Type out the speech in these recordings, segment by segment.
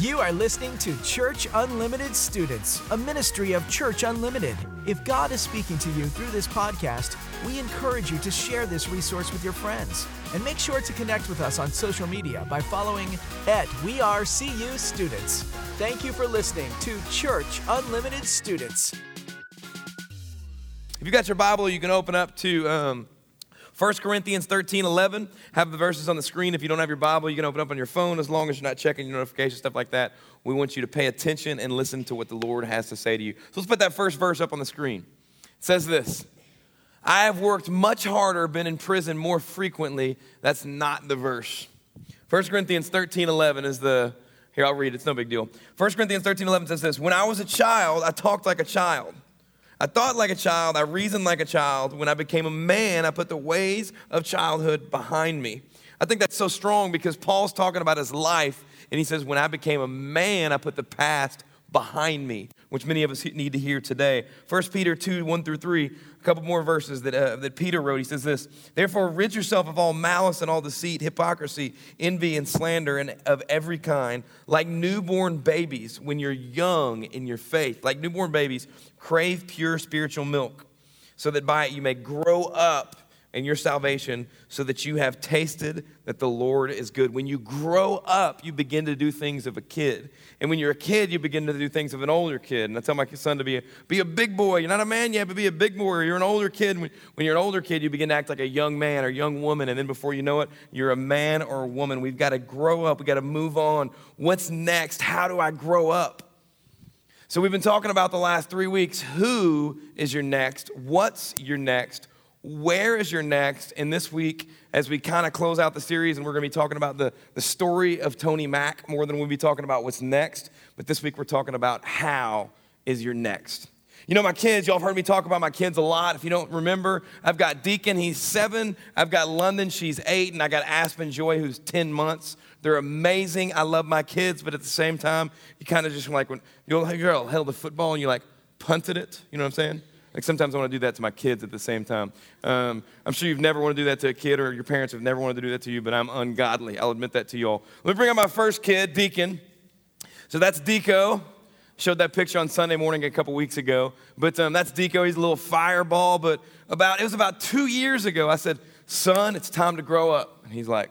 You are listening to Church Unlimited Students, a ministry of Church Unlimited. If God is speaking to you through this podcast, we encourage you to share this resource with your friends. And make sure to connect with us on social media by following at We Are CU Students. Thank you for listening to Church Unlimited Students. If you got your Bible, you can open up to um, 1 Corinthians 13 11. Have the verses on the screen. If you don't have your Bible, you can open up on your phone as long as you're not checking your notifications, stuff like that. We want you to pay attention and listen to what the Lord has to say to you. So let's put that first verse up on the screen. It says this I have worked much harder, been in prison more frequently. That's not the verse. 1 Corinthians 13 11 is the, here, I'll read it, it's no big deal. 1 Corinthians 13 11 says this When I was a child, I talked like a child. I thought like a child, I reasoned like a child. When I became a man, I put the ways of childhood behind me. I think that's so strong because Paul's talking about his life, and he says, When I became a man, I put the past behind me, which many of us need to hear today. 1 Peter 2 1 through 3, a couple more verses that, uh, that Peter wrote. He says this Therefore, rid yourself of all malice and all deceit, hypocrisy, envy, and slander, and of every kind, like newborn babies when you're young in your faith. Like newborn babies, crave pure spiritual milk, so that by it you may grow up and your salvation so that you have tasted that the Lord is good. When you grow up, you begin to do things of a kid. And when you're a kid, you begin to do things of an older kid. And I tell my son to be a, be a big boy. You're not a man yet, but be a big boy. You're an older kid. When, when you're an older kid, you begin to act like a young man or young woman. And then before you know it, you're a man or a woman. We've got to grow up. We've got to move on. What's next? How do I grow up? So we've been talking about the last three weeks. Who is your next? What's your next? Where is your next? And this week, as we kind of close out the series, and we're going to be talking about the, the story of Tony Mack more than we'll be talking about what's next. But this week, we're talking about how is your next. You know, my kids, y'all have heard me talk about my kids a lot. If you don't remember, I've got Deacon, he's seven. I've got London, she's eight. And I got Aspen Joy, who's 10 months. They're amazing. I love my kids, but at the same time, you kind of just like when you'll, you'll held the football and you like punted it. You know what I'm saying? Like sometimes I want to do that to my kids at the same time. Um, I'm sure you've never want to do that to a kid, or your parents have never wanted to do that to you, but I'm ungodly. I'll admit that to you all. Let me bring up my first kid, Deacon. So that's Deacon. Showed that picture on Sunday morning a couple weeks ago. But um, that's Deacon. He's a little fireball. But about it was about two years ago. I said, "Son, it's time to grow up." And he's like,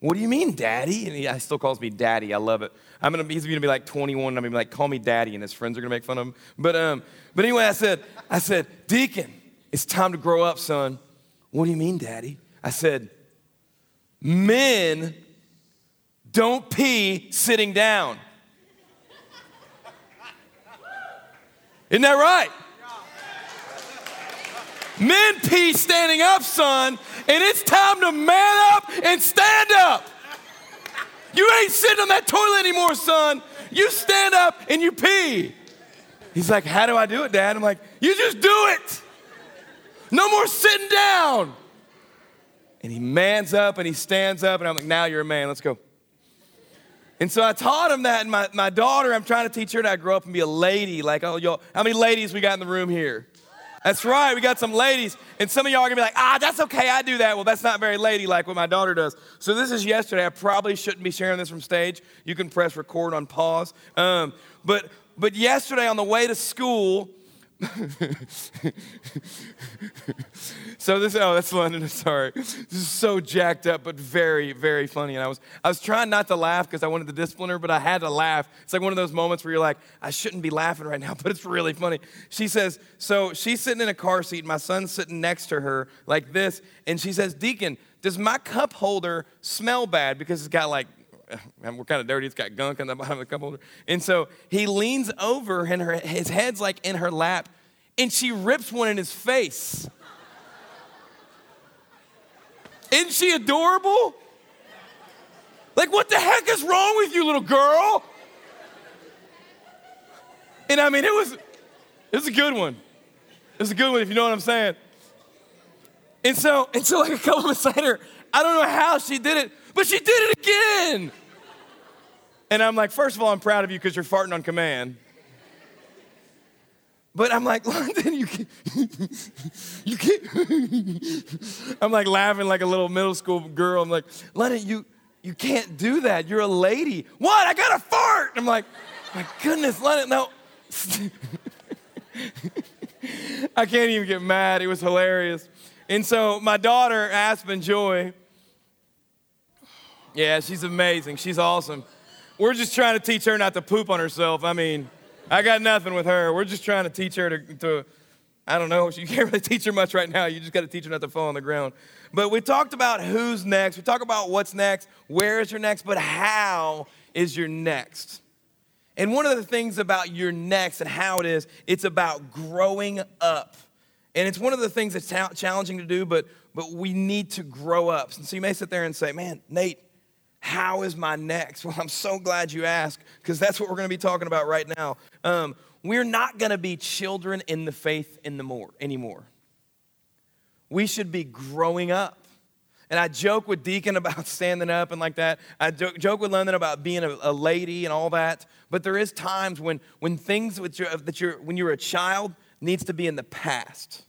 "What do you mean, Daddy?" And he, still calls me Daddy. I love it. I'm gonna, he's gonna be like 21, and I'm gonna be like, call me daddy, and his friends are gonna make fun of him. But, um, but anyway, I said, I said, Deacon, it's time to grow up, son. What do you mean, daddy? I said, men don't pee sitting down. Isn't that right? Men pee standing up, son, and it's time to man up and stand up. You ain't sitting on that toilet anymore, son. You stand up and you pee. He's like, How do I do it, Dad? I'm like, You just do it. No more sitting down. And he mans up and he stands up, and I'm like, Now you're a man. Let's go. And so I taught him that, and my, my daughter, I'm trying to teach her to grow up and be a lady. Like, oh, y'all, how many ladies we got in the room here? That's right, we got some ladies. And some of y'all are gonna be like, ah, that's okay, I do that. Well, that's not very ladylike what my daughter does. So this is yesterday. I probably shouldn't be sharing this from stage. You can press record on pause. Um, but but yesterday on the way to school, so this oh that's London sorry. This is so jacked up but very very funny. And I was I was trying not to laugh because I wanted to discipline her but I had to laugh. It's like one of those moments where you're like I shouldn't be laughing right now but it's really funny. She says so she's sitting in a car seat my son's sitting next to her like this and she says Deacon does my cup holder smell bad because it's got like we're kind of dirty. It's got gunk on the bottom of the cup holder. And so he leans over, and her, his head's like in her lap, and she rips one in his face. Isn't she adorable? Like, what the heck is wrong with you, little girl? And I mean, it was, it was a good one. It was a good one, if you know what I'm saying. And so, and so, like a couple minutes later, I don't know how she did it, but she did it again. And I'm like, first of all, I'm proud of you because you're farting on command. But I'm like, London, you can't, you can't. I'm like laughing like a little middle school girl. I'm like, London, you, you can't do that. You're a lady. What? I got a fart. I'm like, my goodness, let no. I can't even get mad. It was hilarious. And so my daughter, Aspen Joy, yeah, she's amazing. She's awesome. We're just trying to teach her not to poop on herself. I mean, I got nothing with her. We're just trying to teach her to, to I don't know. You can't really teach her much right now. You just got to teach her not to fall on the ground. But we talked about who's next. We talked about what's next, where is your next, but how is your next? And one of the things about your next and how it is, it's about growing up. And it's one of the things that's challenging to do, but, but we need to grow up. And so you may sit there and say, man, Nate, how is my next? Well, I'm so glad you asked because that's what we're going to be talking about right now. Um, we're not going to be children in the faith in the more, anymore. We should be growing up. And I joke with Deacon about standing up and like that. I joke, with London about being a, lady and all that. But there is times when, when things you're, that you're, when you're a child needs to be in the past.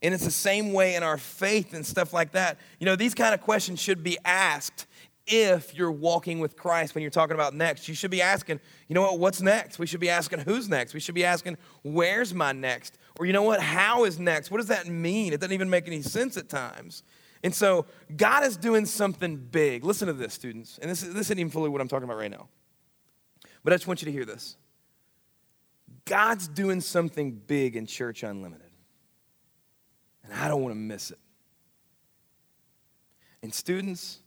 And it's the same way in our faith and stuff like that. You know, these kind of questions should be asked if you're walking with Christ when you're talking about next. You should be asking, you know what, what's next? We should be asking, who's next? We should be asking, where's my next? Or you know what, how is next? What does that mean? It doesn't even make any sense at times. And so God is doing something big. Listen to this, students. And this, this isn't even fully what I'm talking about right now. But I just want you to hear this. God's doing something big in Church Unlimited. And I don't want to miss it. And students,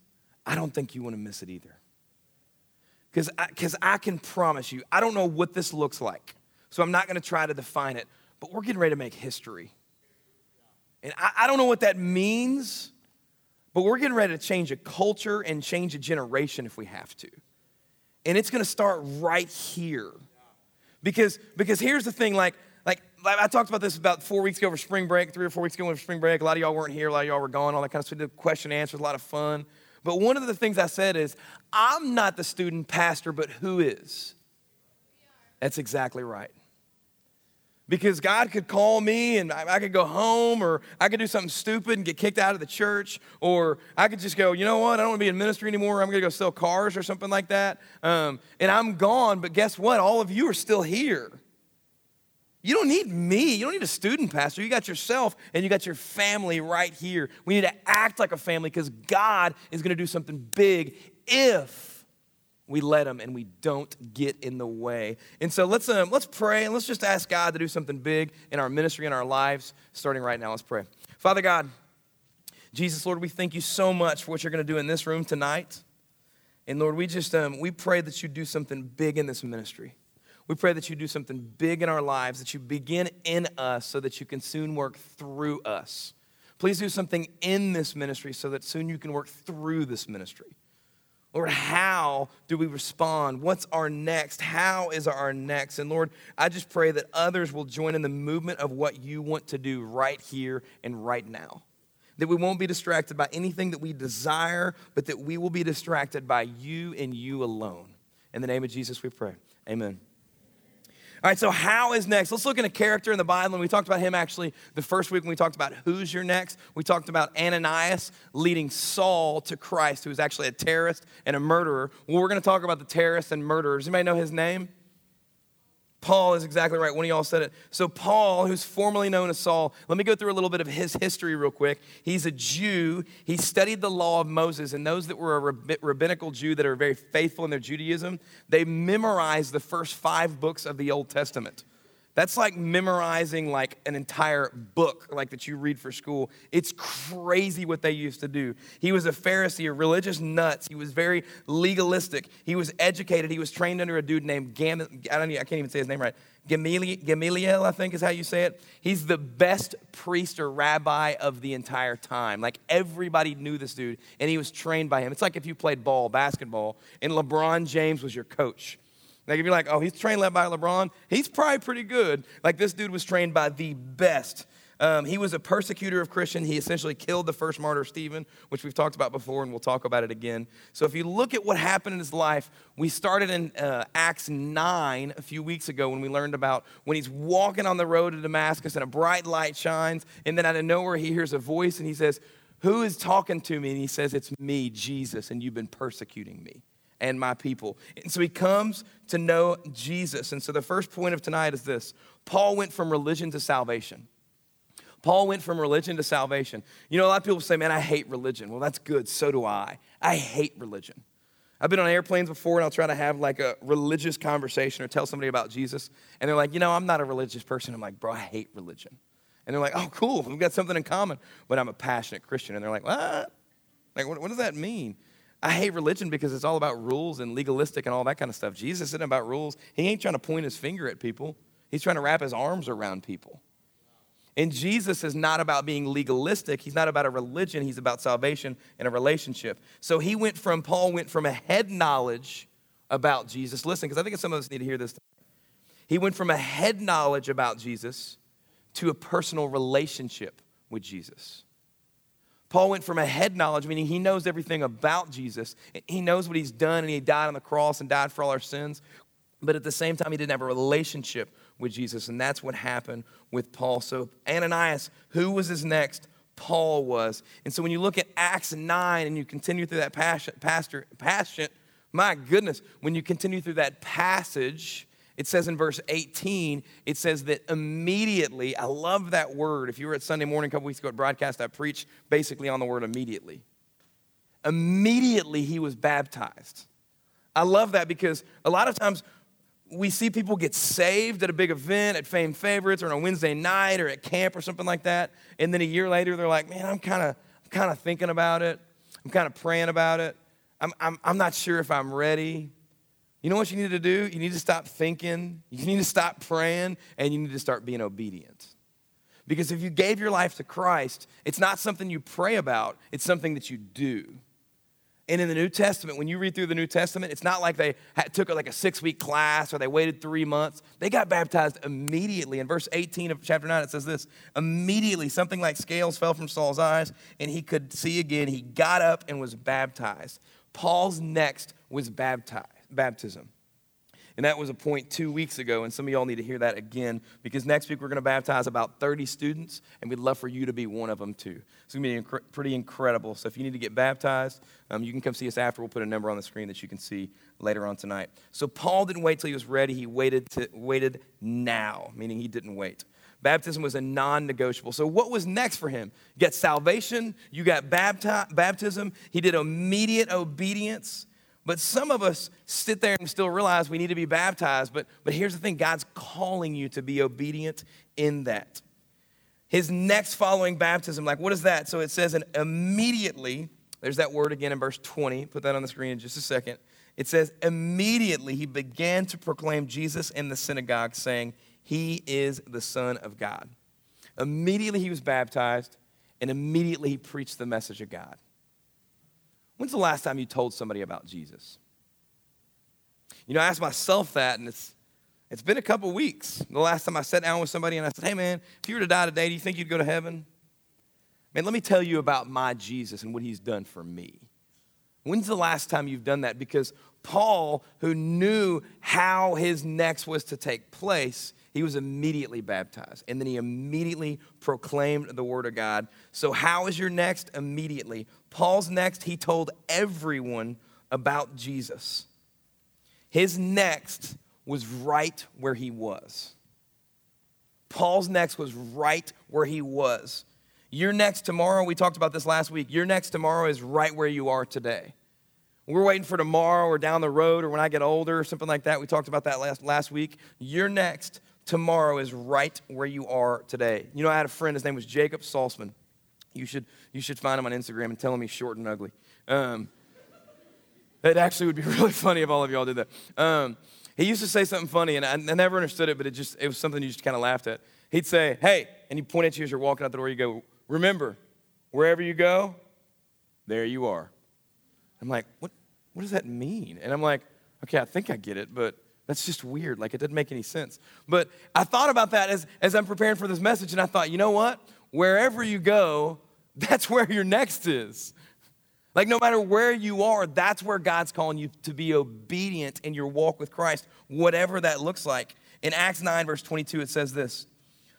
I don't think you want to miss it either. Because I, cause I can promise you, I don't know what this looks like. So I'm not going to try to define it, but we're getting ready to make history. And I, I don't know what that means, but we're getting ready to change a culture and change a generation if we have to. And it's going to start right here. Because, because here's the thing like, like, I talked about this about four weeks ago over spring break, three or four weeks ago over spring break. A lot of y'all weren't here, a lot of y'all were gone, all that kind of stuff. The question and answers, a lot of fun. But one of the things I said is, I'm not the student pastor, but who is? That's exactly right. Because God could call me and I could go home, or I could do something stupid and get kicked out of the church, or I could just go, you know what, I don't want to be in ministry anymore. I'm going to go sell cars or something like that. Um, and I'm gone, but guess what? All of you are still here. You don't need me. You don't need a student pastor. You got yourself and you got your family right here. We need to act like a family because God is going to do something big if we let him and we don't get in the way. And so let's, um, let's pray and let's just ask God to do something big in our ministry and our lives starting right now. Let's pray. Father God, Jesus, Lord, we thank you so much for what you're going to do in this room tonight. And Lord, we just um, we pray that you do something big in this ministry. We pray that you do something big in our lives, that you begin in us so that you can soon work through us. Please do something in this ministry so that soon you can work through this ministry. Lord, how do we respond? What's our next? How is our next? And Lord, I just pray that others will join in the movement of what you want to do right here and right now. That we won't be distracted by anything that we desire, but that we will be distracted by you and you alone. In the name of Jesus, we pray. Amen. All right, so how is next? Let's look at a character in the Bible. And we talked about him actually the first week when we talked about who's your next. We talked about Ananias leading Saul to Christ, who was actually a terrorist and a murderer. Well, we're going to talk about the terrorists and murderers. Anybody know his name? Paul is exactly right. One of y'all said it. So, Paul, who's formerly known as Saul, let me go through a little bit of his history real quick. He's a Jew. He studied the law of Moses, and those that were a rabbinical Jew that are very faithful in their Judaism, they memorized the first five books of the Old Testament. That's like memorizing like an entire book like that you read for school. It's crazy what they used to do. He was a Pharisee, a religious nuts. He was very legalistic. He was educated. He was trained under a dude named Gam- I don't I can't even say his name right. Gamaliel, I think is how you say it. He's the best priest or rabbi of the entire time. Like everybody knew this dude and he was trained by him. It's like if you played ball, basketball, and LeBron James was your coach. Like if you're like, oh, he's trained led by LeBron, he's probably pretty good. Like this dude was trained by the best. Um, he was a persecutor of Christians. He essentially killed the first martyr, Stephen, which we've talked about before, and we'll talk about it again. So if you look at what happened in his life, we started in uh, Acts 9 a few weeks ago when we learned about when he's walking on the road to Damascus and a bright light shines, and then out of nowhere he hears a voice and he says, Who is talking to me? And he says, It's me, Jesus, and you've been persecuting me and my people. And so he comes to know Jesus. And so the first point of tonight is this Paul went from religion to salvation. Paul went from religion to salvation. You know, a lot of people say, Man, I hate religion. Well, that's good. So do I. I hate religion. I've been on airplanes before and I'll try to have like a religious conversation or tell somebody about Jesus. And they're like, You know, I'm not a religious person. I'm like, Bro, I hate religion. And they're like, Oh, cool. We've got something in common. But I'm a passionate Christian. And they're like, What? Like, what, what does that mean? I hate religion because it's all about rules and legalistic and all that kind of stuff. Jesus isn't about rules. He ain't trying to point his finger at people, he's trying to wrap his arms around people. And Jesus is not about being legalistic. He's not about a religion. He's about salvation and a relationship. So he went from, Paul went from a head knowledge about Jesus. Listen, because I think some of us need to hear this. He went from a head knowledge about Jesus to a personal relationship with Jesus. Paul went from a head knowledge, meaning he knows everything about Jesus. He knows what he's done, and he died on the cross and died for all our sins. But at the same time, he didn't have a relationship with Jesus, and that's what happened with Paul. So, Ananias, who was his next? Paul was. And so, when you look at Acts 9 and you continue through that passion, pastor, passion, my goodness, when you continue through that passage, it says in verse 18, it says that immediately, I love that word. If you were at Sunday morning a couple weeks ago at broadcast, I preached basically on the word immediately. Immediately, he was baptized. I love that because a lot of times we see people get saved at a big event, at Fame Favorites, or on a Wednesday night, or at camp, or something like that. And then a year later, they're like, man, I'm kind of kind of thinking about it. I'm kind of praying about it. I'm, I'm, I'm not sure if I'm ready. You know what you need to do? You need to stop thinking, you need to stop praying, and you need to start being obedient. Because if you gave your life to Christ, it's not something you pray about, it's something that you do. And in the New Testament, when you read through the New Testament, it's not like they took like a six week class or they waited three months. They got baptized immediately. In verse 18 of chapter 9, it says this Immediately, something like scales fell from Saul's eyes, and he could see again. He got up and was baptized. Paul's next was baptized baptism. And that was a point two weeks ago, and some of y'all need to hear that again because next week we're going to baptize about 30 students, and we'd love for you to be one of them too. It's going to be inc- pretty incredible. So if you need to get baptized, um, you can come see us after. We'll put a number on the screen that you can see later on tonight. So Paul didn't wait till he was ready, he waited, to, waited now, meaning he didn't wait. Baptism was a non negotiable. So, what was next for him? You got salvation, you got bapti- baptism, he did immediate obedience. But some of us sit there and still realize we need to be baptized. But, but here's the thing God's calling you to be obedient in that. His next following baptism, like what is that? So it says, and immediately, there's that word again in verse 20. Put that on the screen in just a second. It says, immediately he began to proclaim Jesus in the synagogue, saying, He is the Son of God. Immediately he was baptized, and immediately he preached the message of God. When's the last time you told somebody about Jesus? You know, I asked myself that, and it's, it's been a couple weeks. The last time I sat down with somebody and I said, Hey, man, if you were to die today, do you think you'd go to heaven? Man, let me tell you about my Jesus and what he's done for me. When's the last time you've done that? Because Paul, who knew how his next was to take place, he was immediately baptized. And then he immediately proclaimed the word of God. So, how is your next? Immediately. Paul's next, he told everyone about Jesus. His next was right where he was. Paul's next was right where he was. Your next tomorrow, we talked about this last week, your next tomorrow is right where you are today. We're waiting for tomorrow or down the road or when I get older or something like that. We talked about that last, last week. Your next tomorrow is right where you are today. You know, I had a friend, his name was Jacob Salzman. You should, you should find him on Instagram and tell him he's short and ugly. Um, it actually would be really funny if all of y'all did that. Um, he used to say something funny, and I, I, never understood it, but it just it was something you just kind of laughed at. He'd say, "Hey," and he'd point at you as you're walking out the door. You go, "Remember, wherever you go, there you are." I'm like, "What? What does that mean?" And I'm like, "Okay, I think I get it, but that's just weird. Like, it doesn't make any sense. But I thought about that as, as I'm preparing for this message, and I thought, you know what? Wherever you go, that's where your next is. Like, no matter where you are, that's where God's calling you to be obedient in your walk with Christ, whatever that looks like. In Acts 9, verse 22, it says this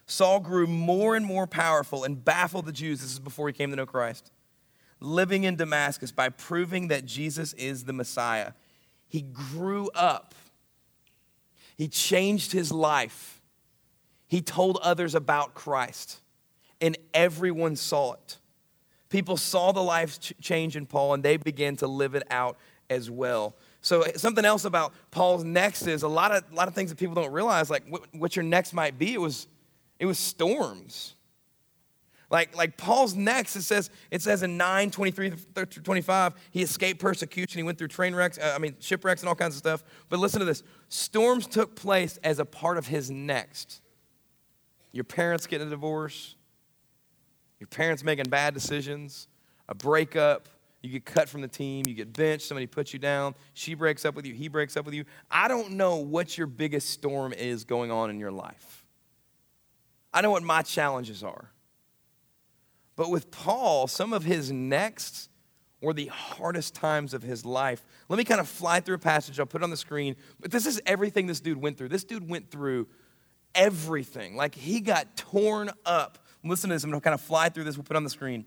Saul grew more and more powerful and baffled the Jews. This is before he came to know Christ. living in Damascus by proving that Jesus is the Messiah. He grew up, he changed his life, he told others about Christ, and everyone saw it. People saw the life change in Paul and they began to live it out as well. So eh, something else about Paul's next is a lot of, a lot of things that people don't realize, like what, what your next might be. It was, it was storms. Like, like Paul's next, it says, it says in 9, 23 25, he escaped persecution. He went through train wrecks, uh, I mean, shipwrecks and all kinds of stuff. But listen to this storms took place as a part of his next. Your parents getting a divorce, your parents making bad decisions, a breakup, you get cut from the team, you get benched, somebody puts you down, she breaks up with you, he breaks up with you. I don't know what your biggest storm is going on in your life. I know what my challenges are. But with Paul, some of his next were the hardest times of his life. Let me kind of fly through a passage, I'll put it on the screen. But this is everything this dude went through. This dude went through everything. Like he got torn up. Listen to this, I'm gonna kind of fly through this, we'll put it on the screen.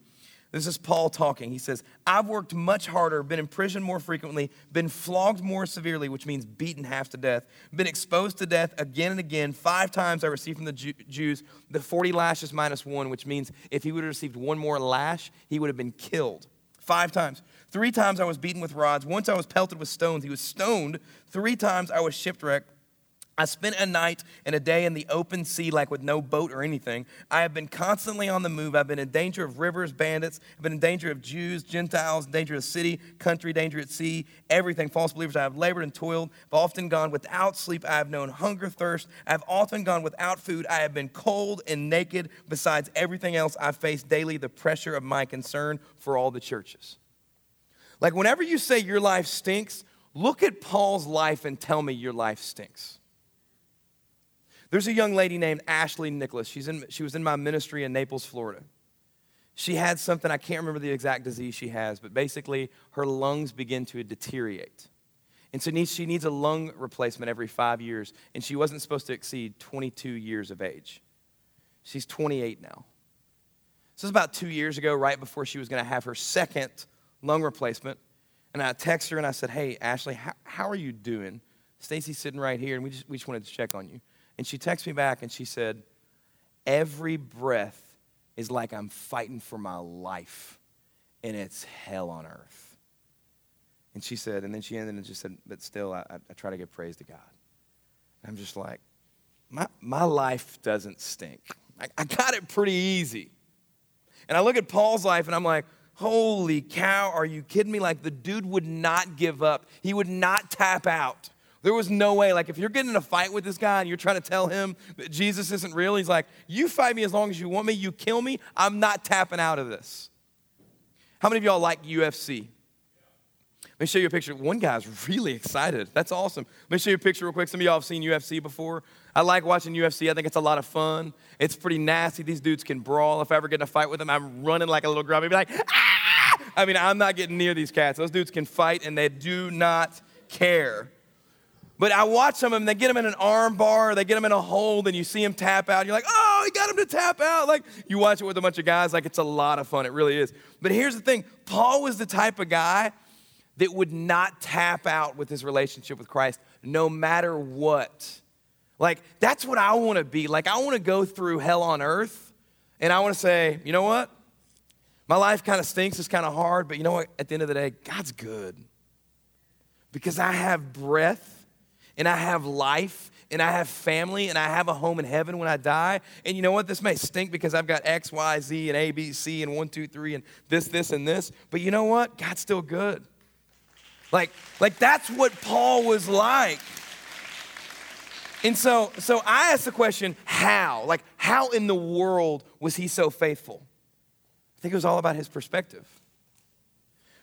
This is Paul talking. He says, I've worked much harder, been in prison more frequently, been flogged more severely, which means beaten half to death, been exposed to death again and again. Five times I received from the Jews the 40 lashes minus one, which means if he would have received one more lash, he would have been killed. Five times. Three times I was beaten with rods. Once I was pelted with stones. He was stoned. Three times I was shipwrecked. I spent a night and a day in the open sea, like with no boat or anything. I have been constantly on the move. I've been in danger of rivers, bandits. I've been in danger of Jews, Gentiles, danger of city, country, danger at sea, everything. False believers. I have labored and toiled. I've often gone without sleep. I have known hunger, thirst. I have often gone without food. I have been cold and naked. Besides everything else, I face daily the pressure of my concern for all the churches. Like, whenever you say your life stinks, look at Paul's life and tell me your life stinks. There's a young lady named Ashley Nicholas. She's in, she was in my ministry in Naples, Florida. She had something, I can't remember the exact disease she has, but basically her lungs begin to deteriorate. And so she needs a lung replacement every five years, and she wasn't supposed to exceed 22 years of age. She's 28 now. This was about two years ago, right before she was going to have her second lung replacement. And I texted her and I said, Hey, Ashley, how, how are you doing? Stacy's sitting right here, and we just, we just wanted to check on you. And she texted me back and she said, Every breath is like I'm fighting for my life, and it's hell on earth. And she said, and then she ended and just said, But still, I, I try to give praise to God. And I'm just like, my, my life doesn't stink. I, I got it pretty easy. And I look at Paul's life and I'm like, holy cow, are you kidding me? Like the dude would not give up, he would not tap out. There was no way. Like, if you're getting in a fight with this guy and you're trying to tell him that Jesus isn't real, he's like, You fight me as long as you want me, you kill me, I'm not tapping out of this. How many of y'all like UFC? Let me show you a picture. One guy's really excited. That's awesome. Let me show you a picture real quick. Some of y'all have seen UFC before. I like watching UFC. I think it's a lot of fun. It's pretty nasty. These dudes can brawl. If I ever get in a fight with them, I'm running like a little grubby, be like, ah! I mean, I'm not getting near these cats. Those dudes can fight and they do not care. But I watch some of them, they get them in an arm bar, they get them in a hold, and you see them tap out. You're like, oh, he got him to tap out. Like, you watch it with a bunch of guys, like, it's a lot of fun. It really is. But here's the thing Paul was the type of guy that would not tap out with his relationship with Christ no matter what. Like, that's what I want to be. Like, I want to go through hell on earth, and I want to say, you know what? My life kind of stinks, it's kind of hard, but you know what? At the end of the day, God's good. Because I have breath and I have life and I have family and I have a home in heaven when I die. And you know what? This may stink because I've got X, Y, Z, and A, B, C, and one, two, three, and this, this, and this. But you know what? God's still good. Like, like that's what Paul was like. And so, so I asked the question, how? Like, how in the world was he so faithful? I think it was all about his perspective.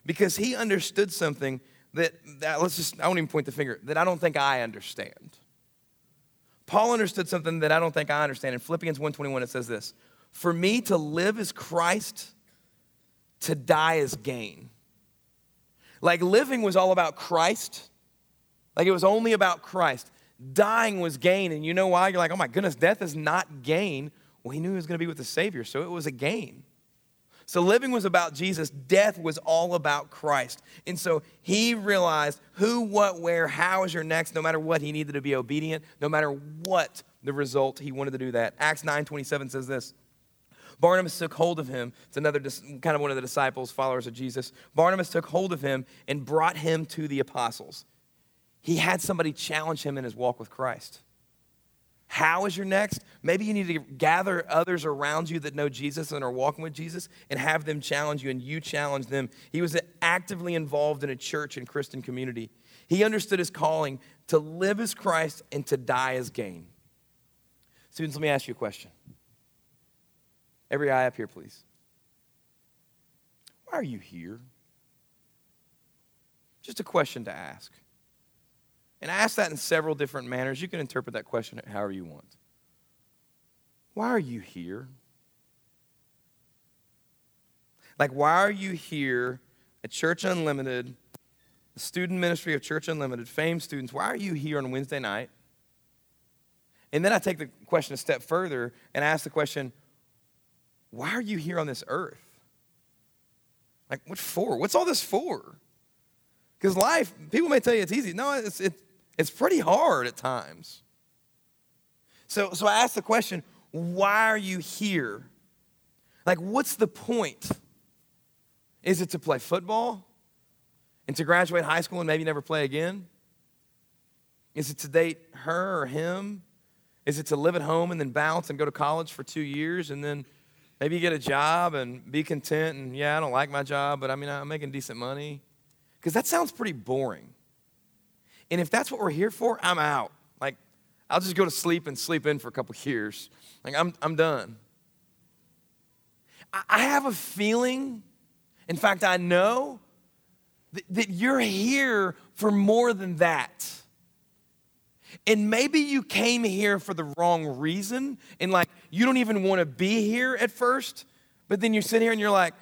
Because he understood something that, that let's just, I won't even point the finger, that I don't think I understand. Paul understood something that I don't think I understand. In Philippians 1:21 it says this, "For me to live is Christ, to die is gain." Like living was all about Christ. Like it was only about Christ. Dying was gain. And you know why? You're like, oh my goodness, death is not gain. Well, he knew he was going to be with the Savior, so it was a gain. So living was about Jesus, death was all about Christ. And so he realized who, what, where, how is your next, no matter what, he needed to be obedient, no matter what the result, he wanted to do that. Acts 9:27 says this. Barnabas took hold of him. It's another kind of one of the disciples, followers of Jesus. Barnabas took hold of him and brought him to the apostles. He had somebody challenge him in his walk with Christ. How is your next? Maybe you need to gather others around you that know Jesus and are walking with Jesus and have them challenge you and you challenge them. He was actively involved in a church and Christian community. He understood his calling to live as Christ and to die as gain. Students, let me ask you a question. Every eye up here, please. Why are you here? Just a question to ask. And I ask that in several different manners. You can interpret that question however you want. Why are you here? Like, why are you here at Church Unlimited, the student ministry of Church Unlimited, FAME students? Why are you here on Wednesday night? And then I take the question a step further and ask the question why are you here on this earth? Like, what for? What's all this for? Because life, people may tell you it's easy. No, it's, it, it's pretty hard at times. So, so I ask the question why are you here? Like, what's the point? Is it to play football and to graduate high school and maybe never play again? Is it to date her or him? Is it to live at home and then bounce and go to college for two years and then Maybe get a job and be content, and yeah, I don't like my job, but I mean, I'm making decent money. Because that sounds pretty boring. And if that's what we're here for, I'm out. Like, I'll just go to sleep and sleep in for a couple years. Like, I'm, I'm done. I have a feeling, in fact, I know that, that you're here for more than that. And maybe you came here for the wrong reason, and like you don't even want to be here at first, but then you sit here and you're like,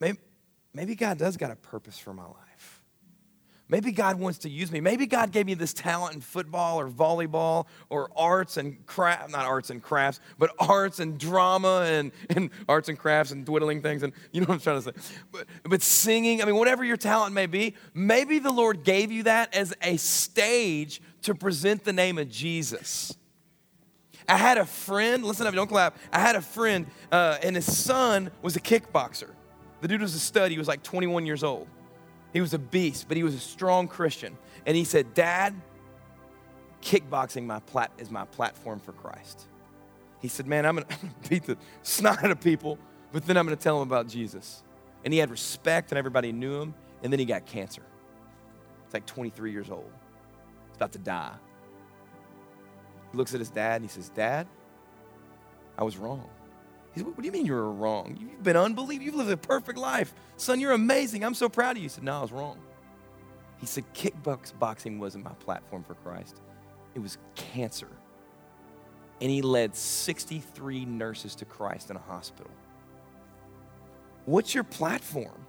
maybe, maybe God does got a purpose for my life. Maybe God wants to use me. Maybe God gave me this talent in football or volleyball or arts and craft, not arts and crafts, but arts and drama and, and arts and crafts and dwiddling things. And you know what I'm trying to say. But, but singing, I mean, whatever your talent may be, maybe the Lord gave you that as a stage to present the name of Jesus. I had a friend, listen up, don't clap. I had a friend, uh, and his son was a kickboxer. The dude was a stud, he was like 21 years old. He was a beast, but he was a strong Christian. And he said, Dad, kickboxing my plat- is my platform for Christ. He said, Man, I'm going to beat the snot out of people, but then I'm going to tell them about Jesus. And he had respect, and everybody knew him. And then he got cancer. It's like 23 years old. He's about to die. He looks at his dad and he says, Dad, I was wrong. He said, What do you mean you were wrong? You've been unbelievable. You've lived a perfect life. Son, you're amazing. I'm so proud of you. He said, No, I was wrong. He said, Kickboxing wasn't my platform for Christ, it was cancer. And he led 63 nurses to Christ in a hospital. What's your platform?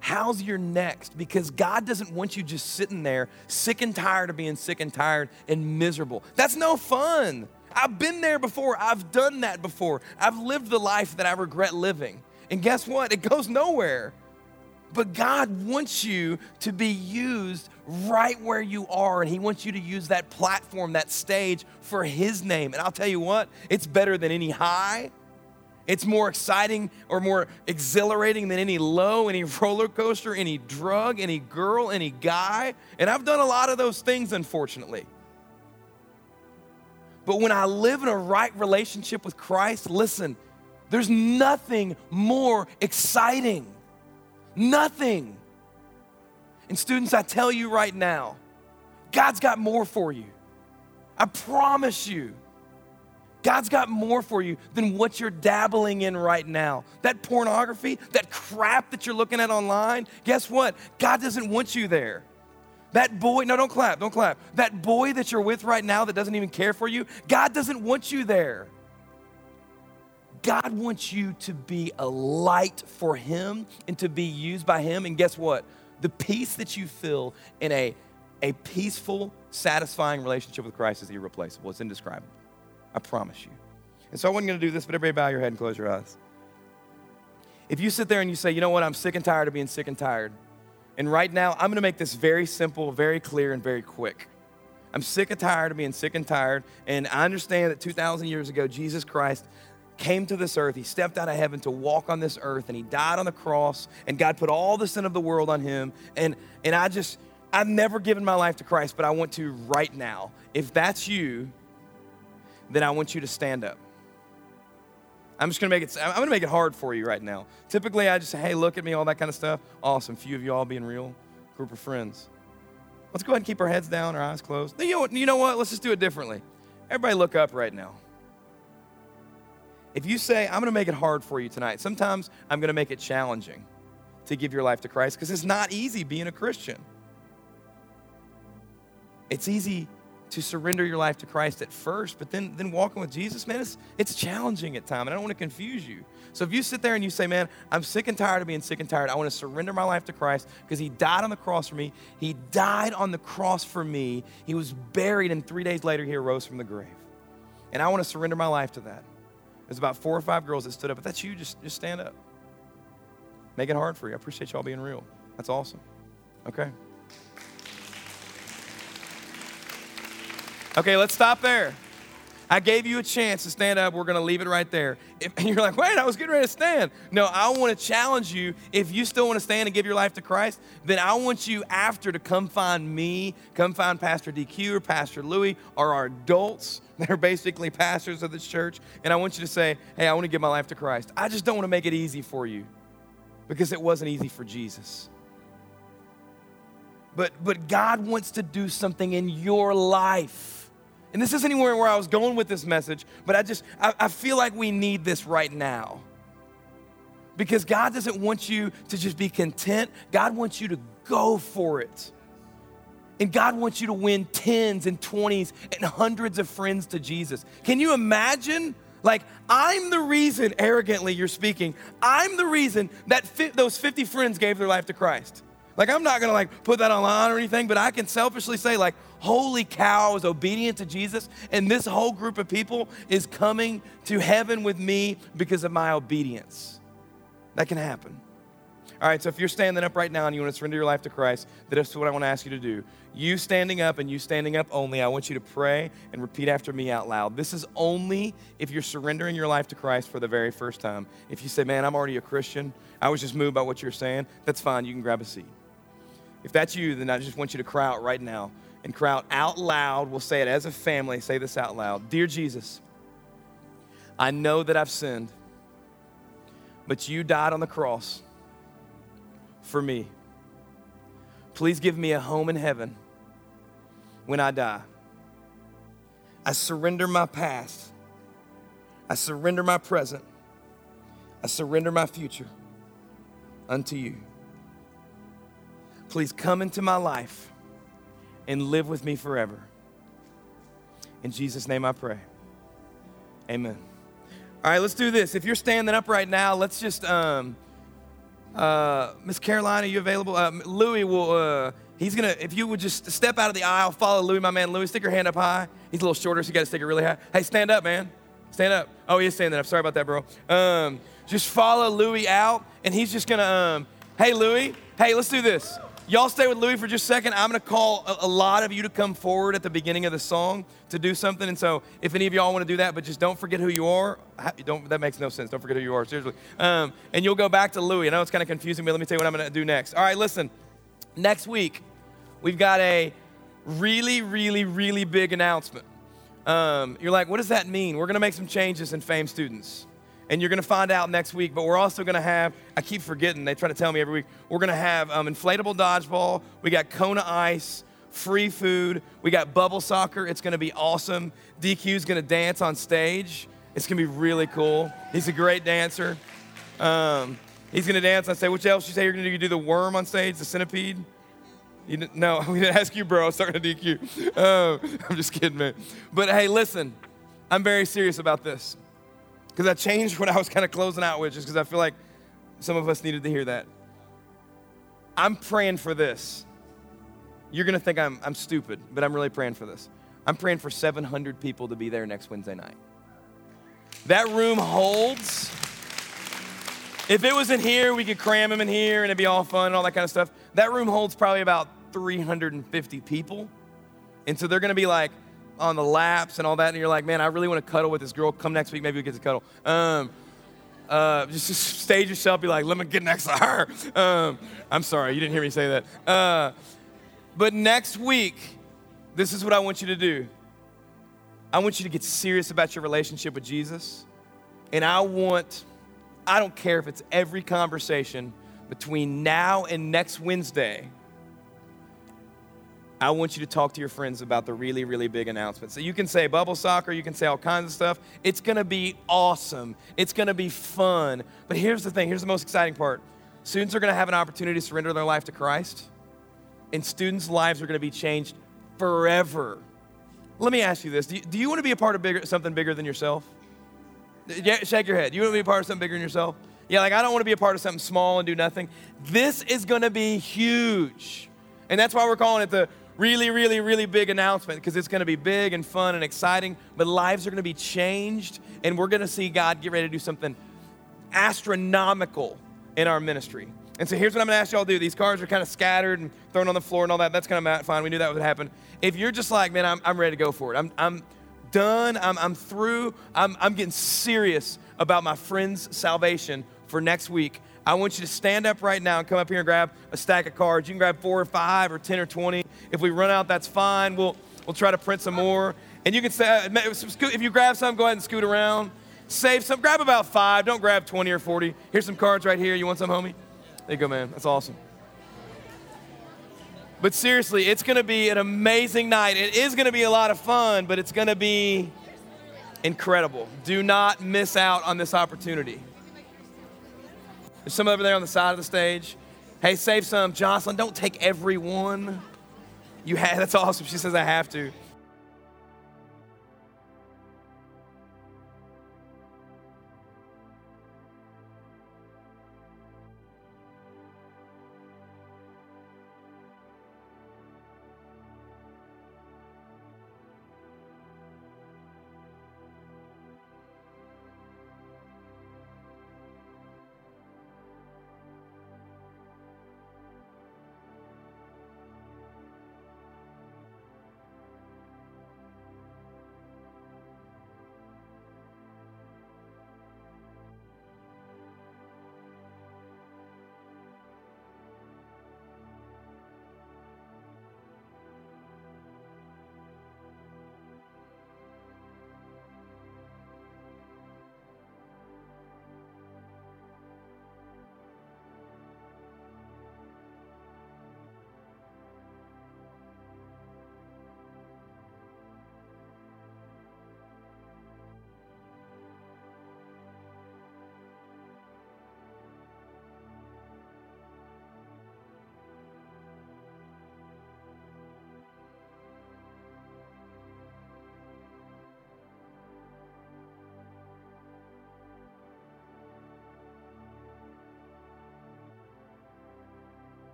How's your next? Because God doesn't want you just sitting there, sick and tired of being sick and tired and miserable. That's no fun. I've been there before. I've done that before. I've lived the life that I regret living. And guess what? It goes nowhere. But God wants you to be used right where you are, and He wants you to use that platform, that stage for His name. And I'll tell you what, it's better than any high. It's more exciting or more exhilarating than any low, any roller coaster, any drug, any girl, any guy. And I've done a lot of those things, unfortunately. But when I live in a right relationship with Christ, listen, there's nothing more exciting. Nothing. And students, I tell you right now, God's got more for you. I promise you. God's got more for you than what you're dabbling in right now. That pornography, that crap that you're looking at online, guess what? God doesn't want you there. That boy, no, don't clap, don't clap. That boy that you're with right now that doesn't even care for you, God doesn't want you there. God wants you to be a light for Him and to be used by Him. And guess what? The peace that you feel in a, a peaceful, satisfying relationship with Christ is irreplaceable. It's indescribable. I promise you. And so I wasn't going to do this, but everybody bow your head and close your eyes. If you sit there and you say, you know what, I'm sick and tired of being sick and tired, and right now I'm gonna make this very simple, very clear, and very quick. I'm sick and tired of being sick and tired, and I understand that 2,000 years ago, Jesus Christ came to this earth. He stepped out of heaven to walk on this earth, and he died on the cross, and God put all the sin of the world on him. And, and I just, I've never given my life to Christ, but I want to right now. If that's you, then I want you to stand up. I'm just gonna make it. I'm gonna make it hard for you right now. Typically, I just say, "Hey, look at me," all that kind of stuff. Awesome. Few of you all being real, group of friends. Let's go ahead and keep our heads down, our eyes closed. You know what? You know what? Let's just do it differently. Everybody, look up right now. If you say, "I'm gonna make it hard for you tonight," sometimes I'm gonna make it challenging to give your life to Christ because it's not easy being a Christian. It's easy to surrender your life to Christ at first, but then, then walking with Jesus, man, it's, it's challenging at times, and I don't want to confuse you. So if you sit there and you say, man, I'm sick and tired of being sick and tired, I want to surrender my life to Christ because He died on the cross for me. He died on the cross for me. He was buried, and three days later, He arose from the grave. And I want to surrender my life to that. There's about four or five girls that stood up. If that's you, just, just stand up. Make it hard for you. I appreciate y'all being real. That's awesome. Okay. Okay, let's stop there. I gave you a chance to stand up. We're going to leave it right there. If, and you're like, wait, I was getting ready to stand. No, I want to challenge you. If you still want to stand and give your life to Christ, then I want you after to come find me, come find Pastor DQ or Pastor Louie or our adults that are basically pastors of this church. And I want you to say, hey, I want to give my life to Christ. I just don't want to make it easy for you because it wasn't easy for Jesus. But, but God wants to do something in your life. And this isn't anywhere where I was going with this message, but I just, I, I feel like we need this right now. Because God doesn't want you to just be content, God wants you to go for it. And God wants you to win tens and twenties and hundreds of friends to Jesus. Can you imagine? Like, I'm the reason, arrogantly, you're speaking, I'm the reason that fi- those 50 friends gave their life to Christ. Like, I'm not gonna like put that online or anything, but I can selfishly say, like, holy cow, I was obedient to Jesus, and this whole group of people is coming to heaven with me because of my obedience. That can happen. All right, so if you're standing up right now and you want to surrender your life to Christ, that's what I want to ask you to do. You standing up and you standing up only, I want you to pray and repeat after me out loud. This is only if you're surrendering your life to Christ for the very first time. If you say, man, I'm already a Christian, I was just moved by what you're saying, that's fine. You can grab a seat. If that's you, then I just want you to cry out right now and cry out out loud. We'll say it as a family. Say this out loud Dear Jesus, I know that I've sinned, but you died on the cross for me. Please give me a home in heaven when I die. I surrender my past. I surrender my present. I surrender my future unto you. Please come into my life and live with me forever. In Jesus' name I pray. Amen. All right, let's do this. If you're standing up right now, let's just, um, uh, Miss Caroline, are you available? Uh, Louis will, uh, he's gonna, if you would just step out of the aisle, follow Louis, my man Louis, stick your hand up high. He's a little shorter, so you gotta stick it really high. Hey, stand up, man. Stand up. Oh, he is standing up. Sorry about that, bro. Um, just follow Louis out, and he's just gonna, um, hey, Louis, hey, let's do this. Y'all stay with Louis for just a second. I'm going to call a, a, lot of you to come forward at the beginning of the song to do something. And so, if any of y'all want to do that, but just don't forget who you are. Don't, that makes no sense. Don't forget who you are, seriously. Um, and you'll go back to Louis. I know it's kind of confusing, but let me tell you what I'm going to do next. All right, listen. Next week, we've got a really, really, really big announcement. Um, you're like, what does that mean? We're going to make some changes in FAME students and you're going to find out next week. But we're also going to have, I keep forgetting, they try to tell me every week, we're going to have um, inflatable dodgeball, we got Kona ice, free food, we got bubble soccer. It's going to be awesome. DQ's going to dance on stage. It's going to be really cool. He's a great dancer. Um, he's going to dance on stage. What else you say you're going to do? You do the worm on stage, the centipede? You no, we didn't ask you, bro. I was talking to DQ. Um, I'm just kidding, man. But hey, listen, I'm very serious about this because I changed what I was kind of closing out with, just because I feel like some of us needed to hear that. I'm praying for this. You're going to think I'm, I'm stupid, but I'm really praying for this. I'm praying for 700 people to be there next Wednesday night. That room holds If it was in here, we could cram them in here and it'd be all fun and all that kind of stuff. That room holds probably about 350 people. And so they're gonna be like on the laps and all that. And you're like, man, I really wanna cuddle with this girl. Come next week, maybe we get to cuddle. Um, uh, just, just stage yourself, be like, let me get next to her. Um, I'm sorry, you didn't hear me say that. Uh, but next week, this is what I want you to do. I want you to get serious about your relationship with Jesus. And I want, I don't care if it's every conversation between now and next Wednesday. I want you to talk to your friends about the really, really big announcement. So you can say bubble soccer, you can say all kinds of stuff. It's gonna be awesome. It's gonna be fun. But here's the thing here's the most exciting part students are gonna have an opportunity to surrender their life to Christ, and students' lives are gonna be changed forever. Let me ask you this do you, you wanna be a part of bigger, something bigger than yourself? Yeah, shake your head. You wanna be a part of something bigger than yourself? Yeah, like I don't wanna be a part of something small and do nothing. This is gonna be huge. And that's why we're calling it the really, really, really big announcement because it's going to be big and fun and exciting, but lives are going to be changed, and we're going to see God get ready to do something astronomical in our ministry. And so here's what I'm going to ask y'all to do. These cards are kind of scattered and thrown on the floor and all that. That's kind of fine. We knew that would happen. If you're just like, man, I'm, I'm ready to go for it. I'm, I'm done. I'm, I'm through. I'm, I'm getting serious about my friend's salvation for next week. I want you to stand up right now and come up here and grab a stack of cards. You can grab four or five or 10 or 20. If we run out, that's fine. We'll, we'll try to print some more. And you can say, uh, if you grab some, go ahead and scoot around. Save some, grab about five. Don't grab 20 or 40. Here's some cards right here. You want some, homie? There you go, man. That's awesome. But seriously, it's going to be an amazing night. It is going to be a lot of fun, but it's going to be incredible. Do not miss out on this opportunity. There's some over there on the side of the stage. Hey, save some. Jocelyn, don't take every one. You have, that's awesome. She says I have to.